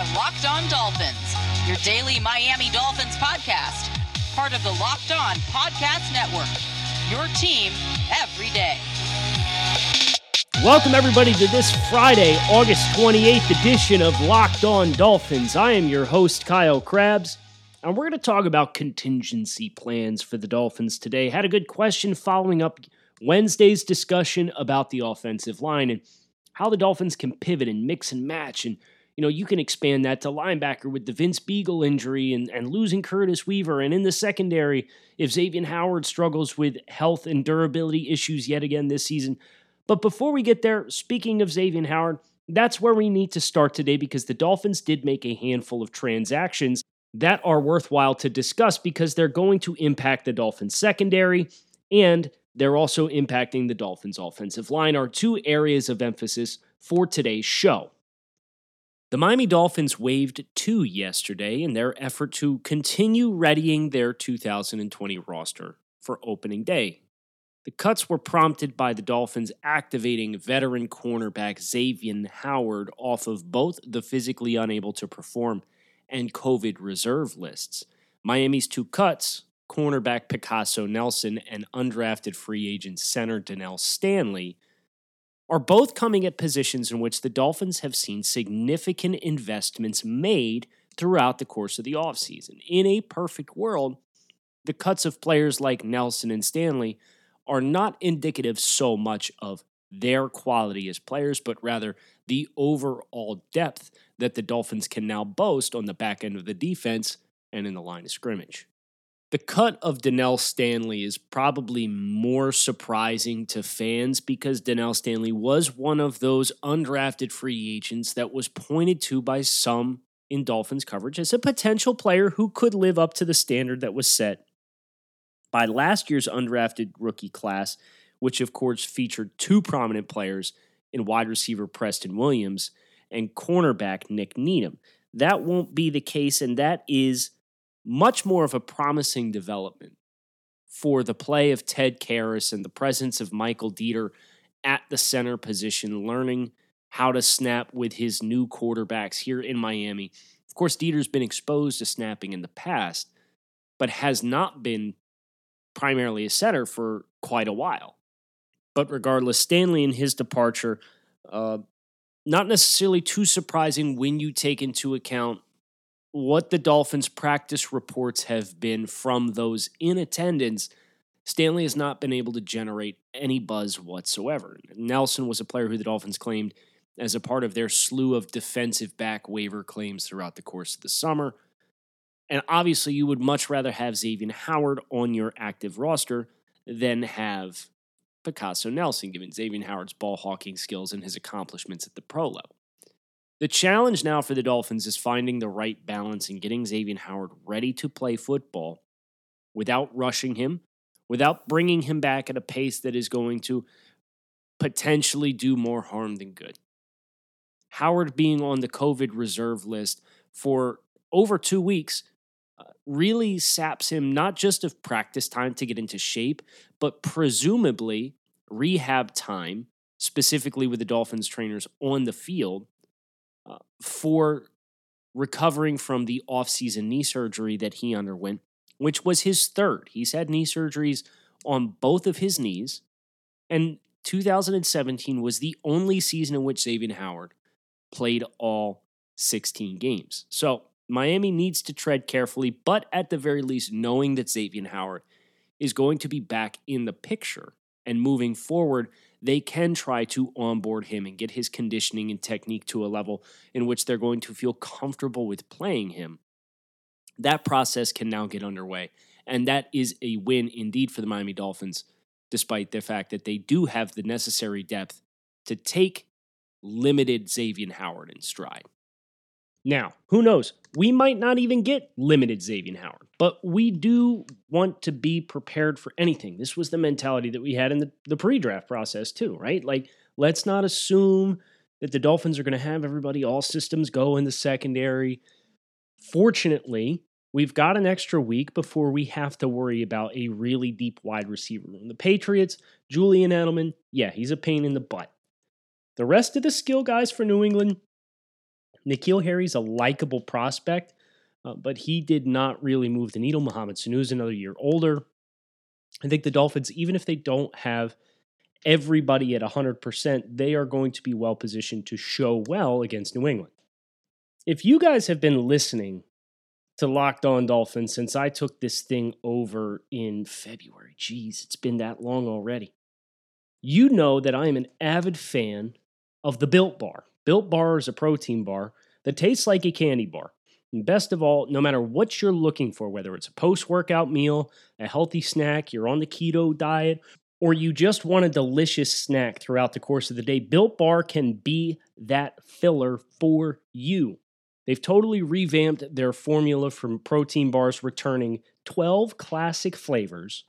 are Locked On Dolphins, your daily Miami Dolphins podcast, part of the Locked On Podcast Network. Your team every day. Welcome, everybody, to this Friday, August 28th edition of Locked On Dolphins. I am your host, Kyle Crabbs, and we're going to talk about contingency plans for the Dolphins today. Had a good question following up Wednesday's discussion about the offensive line and how the Dolphins can pivot and mix and match and you know, you can expand that to linebacker with the Vince Biegel injury and, and losing Curtis Weaver. And in the secondary, if Xavier Howard struggles with health and durability issues yet again this season. But before we get there, speaking of Xavier Howard, that's where we need to start today because the Dolphins did make a handful of transactions that are worthwhile to discuss because they're going to impact the Dolphins secondary and they're also impacting the Dolphins offensive line, are two areas of emphasis for today's show. The Miami Dolphins waived two yesterday in their effort to continue readying their 2020 roster for opening day. The cuts were prompted by the Dolphins activating veteran cornerback Xavier Howard off of both the physically unable to perform and COVID reserve lists. Miami's two cuts, cornerback Picasso Nelson and undrafted free agent center Donell Stanley, are both coming at positions in which the Dolphins have seen significant investments made throughout the course of the offseason. In a perfect world, the cuts of players like Nelson and Stanley are not indicative so much of their quality as players, but rather the overall depth that the Dolphins can now boast on the back end of the defense and in the line of scrimmage. The cut of Donell Stanley is probably more surprising to fans because Donell Stanley was one of those undrafted free agents that was pointed to by some in Dolphins coverage as a potential player who could live up to the standard that was set by last year's undrafted rookie class, which of course featured two prominent players in wide receiver Preston Williams and cornerback Nick Needham. That won't be the case, and that is much more of a promising development for the play of Ted Karras and the presence of Michael Deiter at the center position, learning how to snap with his new quarterbacks here in Miami. Of course, Deiter's been exposed to snapping in the past, but has not been primarily a center for quite a while. But regardless, Stanley and his departure, uh, not necessarily too surprising when you take into account what the Dolphins' practice reports have been from those in attendance, Stanley has not been able to generate any buzz whatsoever. Nelson was a player who the Dolphins claimed as a part of their slew of defensive back waiver claims throughout the course of the summer. And obviously, you would much rather have Xavier Howard on your active roster than have Picasso Nelson, given Xavier Howard's ball hawking skills and his accomplishments at the pro level. The challenge now for the Dolphins is finding the right balance and getting Xavier Howard ready to play football without rushing him, without bringing him back at a pace that is going to potentially do more harm than good. Howard being on the COVID reserve list for over two weeks uh, really saps him not just of practice time to get into shape, but presumably rehab time, specifically with the Dolphins trainers on the field uh, for recovering from the offseason knee surgery that he underwent, which was his third. He's had knee surgeries on both of his knees, and 2017 was the only season in which Xavier Howard played all 16 games. So Miami needs to tread carefully, but at the very least, knowing that Xavier Howard is going to be back in the picture and moving forward, they can try to onboard him and get his conditioning and technique to a level in which they're going to feel comfortable with playing him. That process can now get underway. And that is a win indeed for the Miami Dolphins, despite the fact that they do have the necessary depth to take limited Xavier Howard in stride. Now, who knows? We might not even get limited Xavier Howard, but we do want to be prepared for anything. This was the mentality that we had in the, the pre draft process, too, right? Like, let's not assume that the Dolphins are going to have everybody, all systems go in the secondary. Fortunately, we've got an extra week before we have to worry about a really deep wide receiver room. The Patriots, Julian Edelman, yeah, he's a pain in the butt. The rest of the skill guys for New England, N'Keal Harry's a likable prospect, uh, but he did not really move the needle. Mohamed is another year older. I think the Dolphins, even if they don't have everybody at 100%, they are going to be well positioned to show well against New England. If you guys have been listening to Locked On Dolphins since I took this thing over in February, geez, it's been that long already, you know that I am an avid fan of the Built Bar. Built Bar is a protein bar that tastes like a candy bar. And best of all, no matter what you're looking for, whether it's a post workout meal, a healthy snack, you're on the keto diet, or you just want a delicious snack throughout the course of the day, Built Bar can be that filler for you. They've totally revamped their formula from protein bars, returning 12 classic flavors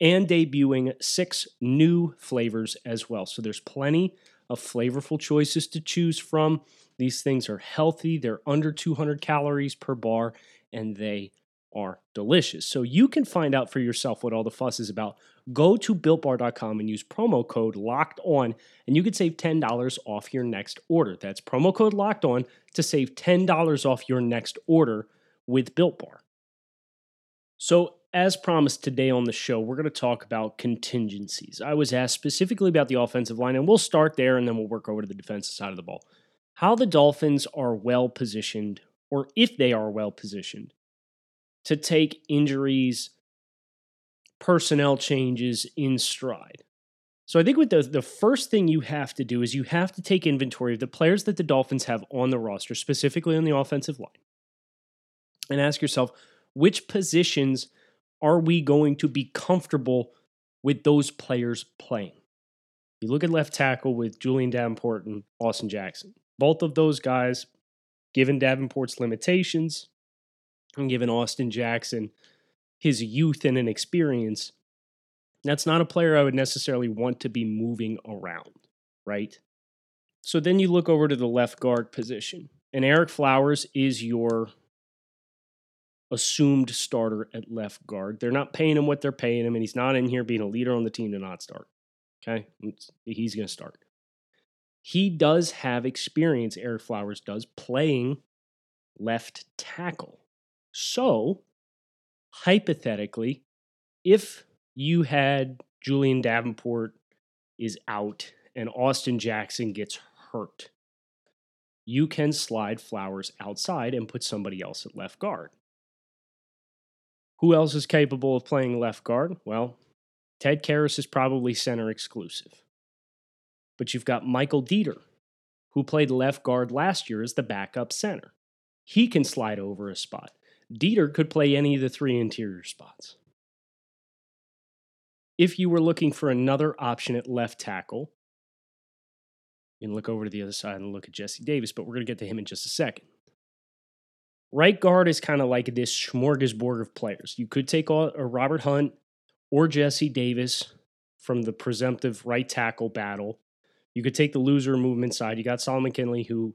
and debuting six new flavors as well. So there's plenty of flavorful choices to choose from. These things are healthy, they're under 200 calories per bar, and they are delicious. So you can find out for yourself what all the fuss is about. Go to builtbar.com and use promo code locked on, and you can save $10 off your next order. That's promo code locked on to save $10 off your next order with Built Bar. So, as promised today on the show, we're going to talk about contingencies. I was asked specifically about the offensive line, and we'll start there and then we'll work over to the defensive side of the ball. How the Dolphins are well positioned, or if they are well positioned, to take injuries, personnel changes in stride. So I think with the the first thing you have to do is you have to take inventory of the players that the Dolphins have on the roster, specifically on the offensive line. And ask yourself, which positions are we going to be comfortable with those players playing? You look at left tackle with Julian Davenport and Austin Jackson. Both of those guys, given Davenport's limitations and given Austin Jackson his youth and inexperience, that's not a player I would necessarily want to be moving around, right? So then you look over to the left guard position, and Ereck Flowers is your assumed starter at left guard. They're not paying him what they're paying him, and he's not in here being a leader on the team to not start. Okay, he's going to start. He does have experience, Ereck Flowers does, playing left tackle. So, hypothetically, if you had Julian Davenport is out and Austin Jackson gets hurt, you can slide Flowers outside and put somebody else at left guard. Who else is capable of playing left guard? Well, Ted Karras is probably center exclusive. But you've got Michael Deiter, who played left guard last year as the backup center. He can slide over a spot. Deiter could play any of the three interior spots. If you were looking for another option at left tackle, you can look over to the other side and look at Jesse Davis, but we're going to get to him in just a second. Right guard is kind of like this smorgasbord of players. You could take a Robert Hunt or Jesse Davis from the presumptive right tackle battle. You could take the loser movement side. You got Solomon Kindley, who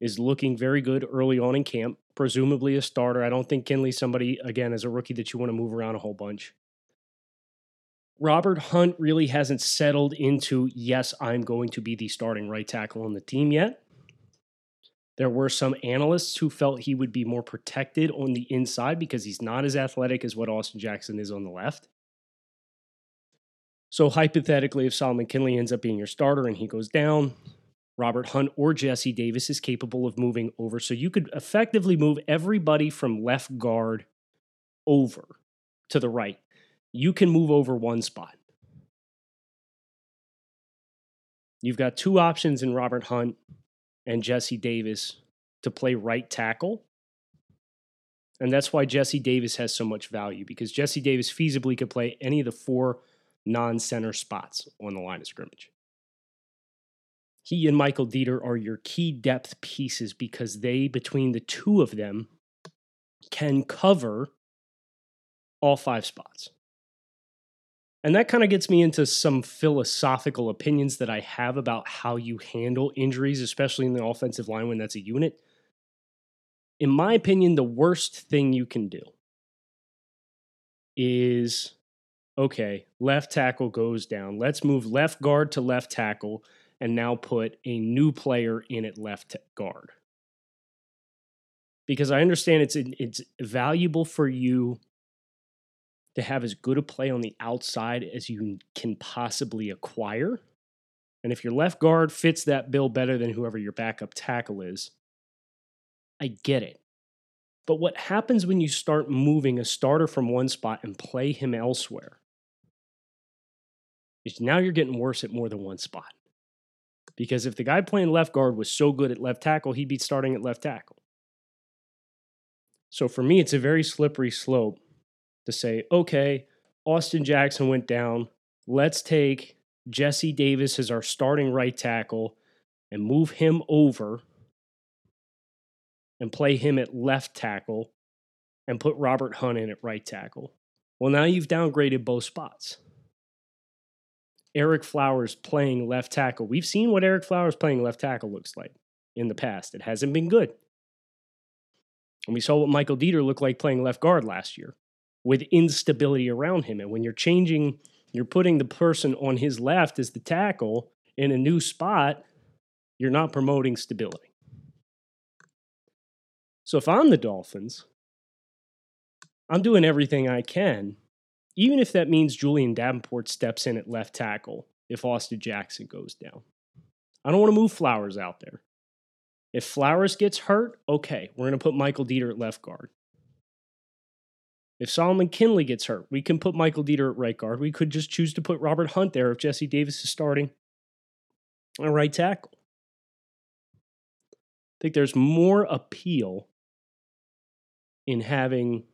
is looking very good early on in camp, presumably a starter. I don't think Kindley's somebody, again, as a rookie that you want to move around a whole bunch. Robert Hunt really hasn't settled into, yes, I'm going to be the starting right tackle on the team yet. There were some analysts who felt he would be more protected on the inside because he's not as athletic as what Austin Jackson is on the left. So, hypothetically, if Solomon Kindley ends up being your starter and he goes down, Robert Hunt or Jesse Davis is capable of moving over. So, you could effectively move everybody from left guard over to the right. You can move over one spot. You've got two options in Robert Hunt and Jesse Davis to play right tackle. And that's why Jesse Davis has so much value because Jesse Davis feasibly could play any of the four non center spots on the line of scrimmage. He and Michael Dieter are your key depth pieces because they, between the two of them, can cover all five spots. And that kind of gets me into some philosophical opinions that I have about how you handle injuries, especially in the offensive line when that's a unit. In my opinion, the worst thing you can do is okay, left tackle goes down. Let's move left guard to left tackle. and now put a new player in at left guard. Because I understand it's it's valuable for you to have as good a play on the outside as you can possibly acquire. And if your left guard fits that bill better than whoever your backup tackle is, I get it. But what happens when you start moving a starter from one spot and play him elsewhere? Is now you're getting worse at more than one spot. Because if the guy playing left guard was so good at left tackle, he'd be starting at left tackle. So for me, it's a very slippery slope to say, okay, Austin Jackson went down. Let's take Jesse Davis as our starting right tackle and move him over and play him at left tackle and put Robert Hunt in at right tackle. Well, now you've downgraded both spots. Ereck Flowers playing left tackle. We've seen what Ereck Flowers playing left tackle looks like in the past. It hasn't been good. And we saw what Michael Deiter looked like playing left guard last year with instability around him. And when you're changing, you're putting the person on his left as the tackle in a new spot, you're not promoting stability. So if I'm the Dolphins, I'm doing everything I can, even if that means Julian Davenport steps in at left tackle if Austin Jackson goes down. I don't want to move Flowers out there. If Flowers gets hurt, okay, we're going to put Michael Deiter at left guard. If Solomon Kindley gets hurt, we can put Michael Deiter at right guard. We could just choose to put Robert Hunt there if Jesse Davis is starting a right tackle. I think there's more appeal in having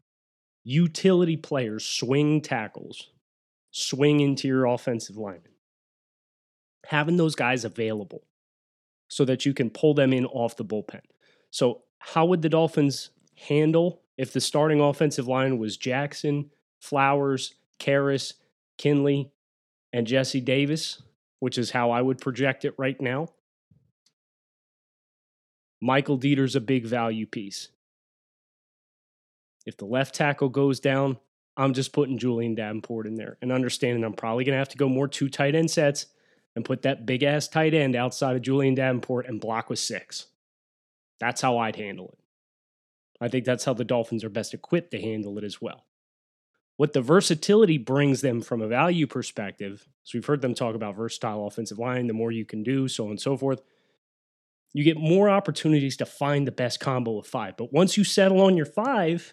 utility players swing tackles, swing interior offensive linemen. Having those guys available so that you can pull them in off the bullpen. So, how would the Dolphins handle if the starting offensive line was Jackson, Flowers, Karras, Kindley, and Jesse Davis, which is how I would project it right now, Michael Deiter's a big value piece. If the left tackle goes down, I'm just putting Julian Davenport in there and understanding I'm probably going to have to go more two tight end sets and put that big ass tight end outside of Julian Davenport and block with six. That's how I'd handle it. I think that's how the Dolphins are best equipped to handle it as well. What the versatility brings them from a value perspective, so we've heard them talk about versatile offensive line, the more you can do, so on and so forth. You get more opportunities to find the best combo of five. But once you settle on your five,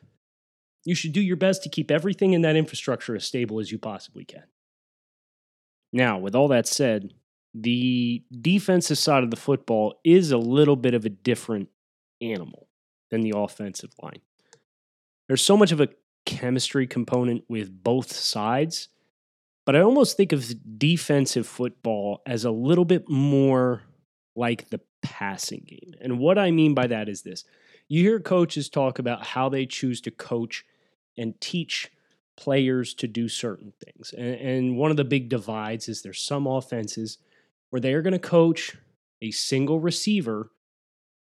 you should do your best to keep everything in that infrastructure as stable as you possibly can. Now, with all that said, the defensive side of the football is a little bit of a different animal than the offensive line. There's so much of a chemistry component with both sides, but I almost think of defensive football as a little bit more like the passing game. And what I mean by that is this you hear coaches talk about how they choose to coach and teach players to do certain things. And, and one of the big divides is there's some offenses where they are going to coach a single receiver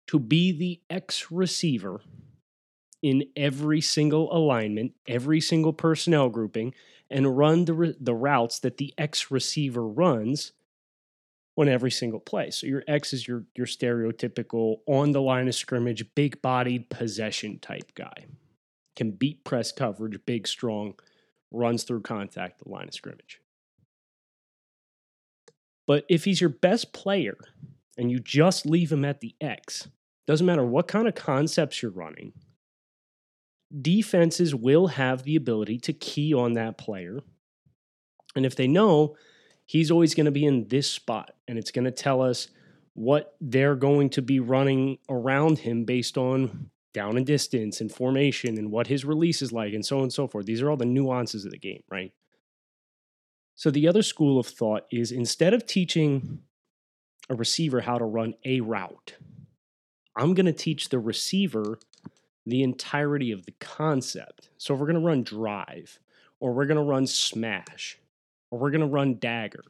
to be the X receiver in every single alignment, every single personnel grouping, and run the, re- the routes that the X receiver runs on every single play. So your X is your, your stereotypical on the line of scrimmage, big bodied possession type guy. Can beat press coverage, big, strong, runs through contact the line of scrimmage. But if he's your best player and you just leave him at the X, doesn't matter what kind of concepts you're running, defenses will have the ability to key on that player. And if they know he's always going to be in this spot, and it's going to tell us what they're going to be running around him based on down and distance and formation and what his release is like and so on and so forth. These are all the nuances of the game, right? So the other school of thought is instead of teaching a receiver how to run a route, I'm going to teach the receiver the entirety of the concept. So if we're going to run drive, or we're going to run smash, or we're going to run dagger,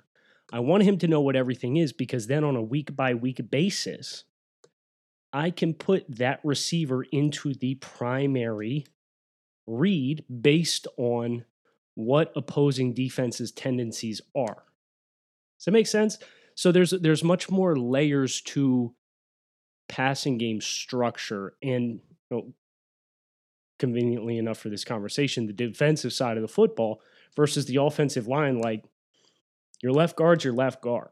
I want him to know what everything is because then on a week by week basis, I can put that receiver into the primary read based on what opposing defenses' tendencies are. Does that make sense? So there's there's much more layers to passing game structure and you know, conveniently enough for this conversation, the defensive side of the football versus the offensive line. Like your left guard's your left guard.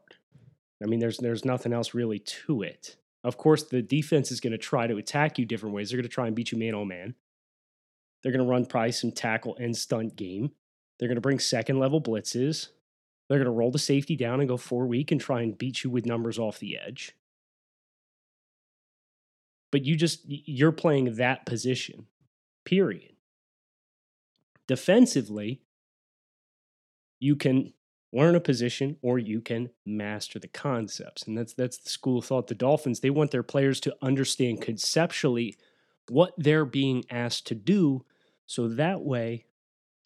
I mean, there's there's nothing else really to it. Of course, the defense is going to try to attack you different ways. They're going to try and beat you man on man. They're going to run probably some tackle and stunt game. They're going to bring second level blitzes. They're going to roll the safety down and go four week and try and beat you with numbers off the edge. But you just, you're playing that position, period. Defensively, you can learn a position or you can master the concepts. And that's that's the school of thought. The Dolphins, they want their players to understand conceptually what they're being asked to do. So that way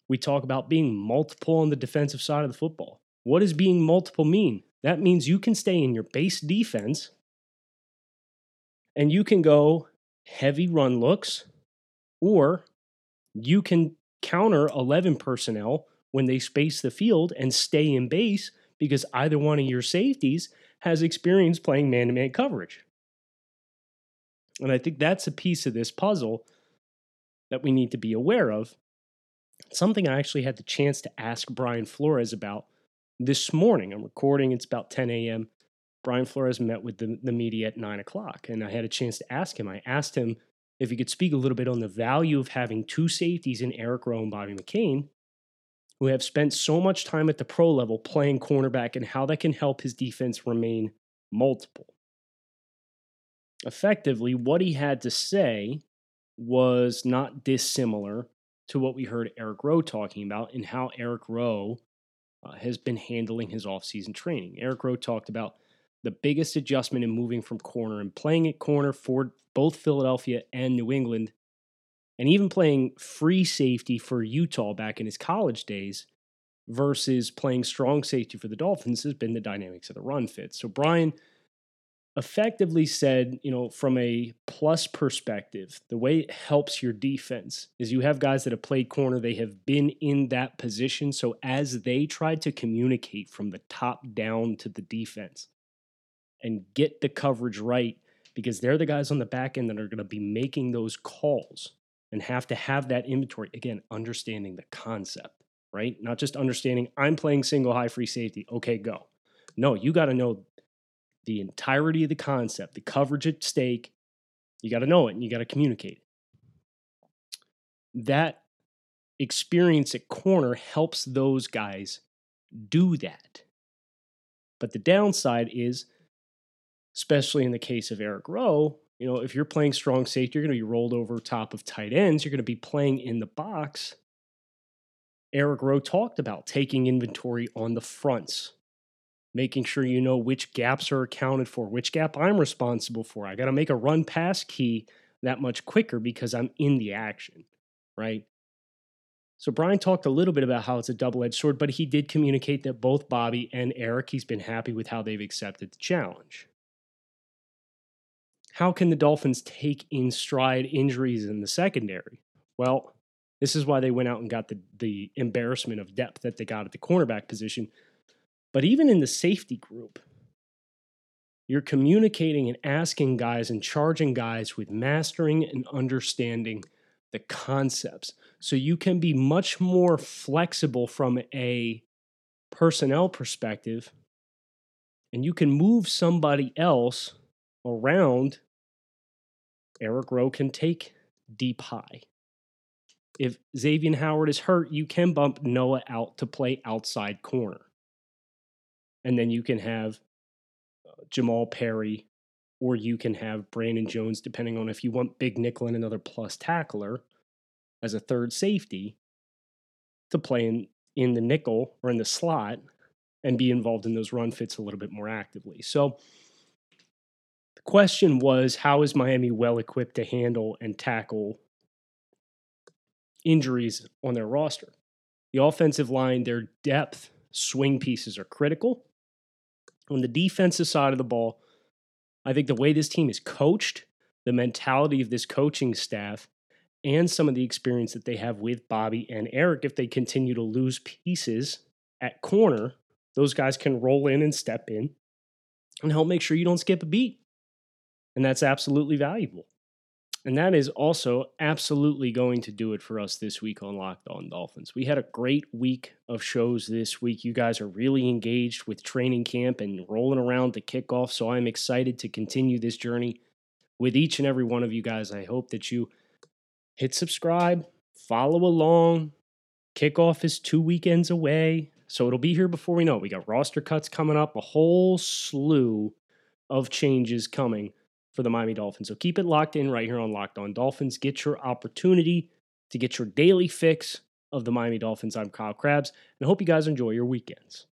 we talk about being multiple on the defensive side of the football. What does being multiple mean? That means you can stay in your base defense and you can go heavy run looks, or you can counter 11 personnel when they space the field and stay in base because either one of your safeties has experience playing man to man coverage. And I think that's a piece of this puzzle that we need to be aware of. Something I actually had the chance to ask Brian Flores about this morning. I'm recording, it's about 10 a.m. Brian Flores met with the, the media at 9 o'clock, and I had a chance to ask him. I asked him if he could speak a little bit on the value of having two safeties in Eric Rowe and Bobby McCain who have spent so much time at the pro level playing cornerback and how that can help his defense remain multiple. Effectively, what he had to say was not dissimilar to what we heard Eric Rowe talking about and how Eric Rowe uh, has been handling his offseason training. Eric Rowe talked about the biggest adjustment in moving from corner and playing at corner for both Philadelphia and New England and even playing free safety for Utah back in his college days versus playing strong safety for the Dolphins has been the dynamics of the run fit. So Brian effectively said, you know, from a plus perspective, the way it helps your defense is you have guys that have played corner, they have been in that position. So as they try to communicate from the top down to the defense and get the coverage right, because they're the guys on the back end that are going to be making those calls and have to have that inventory. Again, understanding the concept, right? Not just understanding I'm playing single high free safety. Okay, go. No, you got to know the entirety of the concept, the coverage at stake. You got to know it and you got to communicate. That experience at corner helps those guys do that. But the downside is, especially in the case of Eric Rowe, you know, if you're playing strong safety, you're going to be rolled over top of tight ends. You're going to be playing in the box. Eric Rowe talked about taking inventory on the fronts, making sure you know which gaps are accounted for, which gap I'm responsible for. I got to make a run pass key that much quicker because I'm in the action, right? So Brian talked a little bit about how it's a double-edged sword, but he did communicate that both Bobby and Eric, he's been happy with how they've accepted the challenge how can the Dolphins take in stride injuries in the secondary? Well, this is why they went out and got the, the embarrassment of depth that they got at the cornerback position. But even in the safety group, you're communicating and asking guys and charging guys with mastering and understanding the concepts. So you can be much more flexible from a personnel perspective and you can move somebody else around, Eric Rowe can take deep high. If Xavier Howard is hurt, you can bump Noah out to play outside corner. And then you can have uh, Jamal Perry or you can have Brandon Jones, depending on if you want Big Nickel and another plus tackler as a third safety to play in, in the nickel or in the slot and be involved in those run fits a little bit more actively. So question was how is Miami well equipped to handle and tackle injuries on their roster? The offensive line, their depth, swing pieces are critical. On the defensive side of the ball, I think the way this team is coached, the mentality of this coaching staff, and some of the experience that they have with Bobby and Eric, if they continue to lose pieces at corner, those guys can roll in and step in and help make sure you don't skip a beat. And that's absolutely valuable. And that is also absolutely going to do it for us this week on Locked On Dolphins. We had a great week of shows this week. You guys are really engaged with training camp and rolling around to kickoff. So I'm excited to continue this journey with each and every one of you guys. I hope that you hit subscribe, follow along. Kickoff is two weekends away. So it'll be here before we know it. We got roster cuts coming up, a whole slew of changes coming for the Miami Dolphins. So keep it locked in right here on Locked On Dolphins. Get your opportunity to get your daily fix of the Miami Dolphins. I'm Kyle Crabbs, and I hope you guys enjoy your weekends.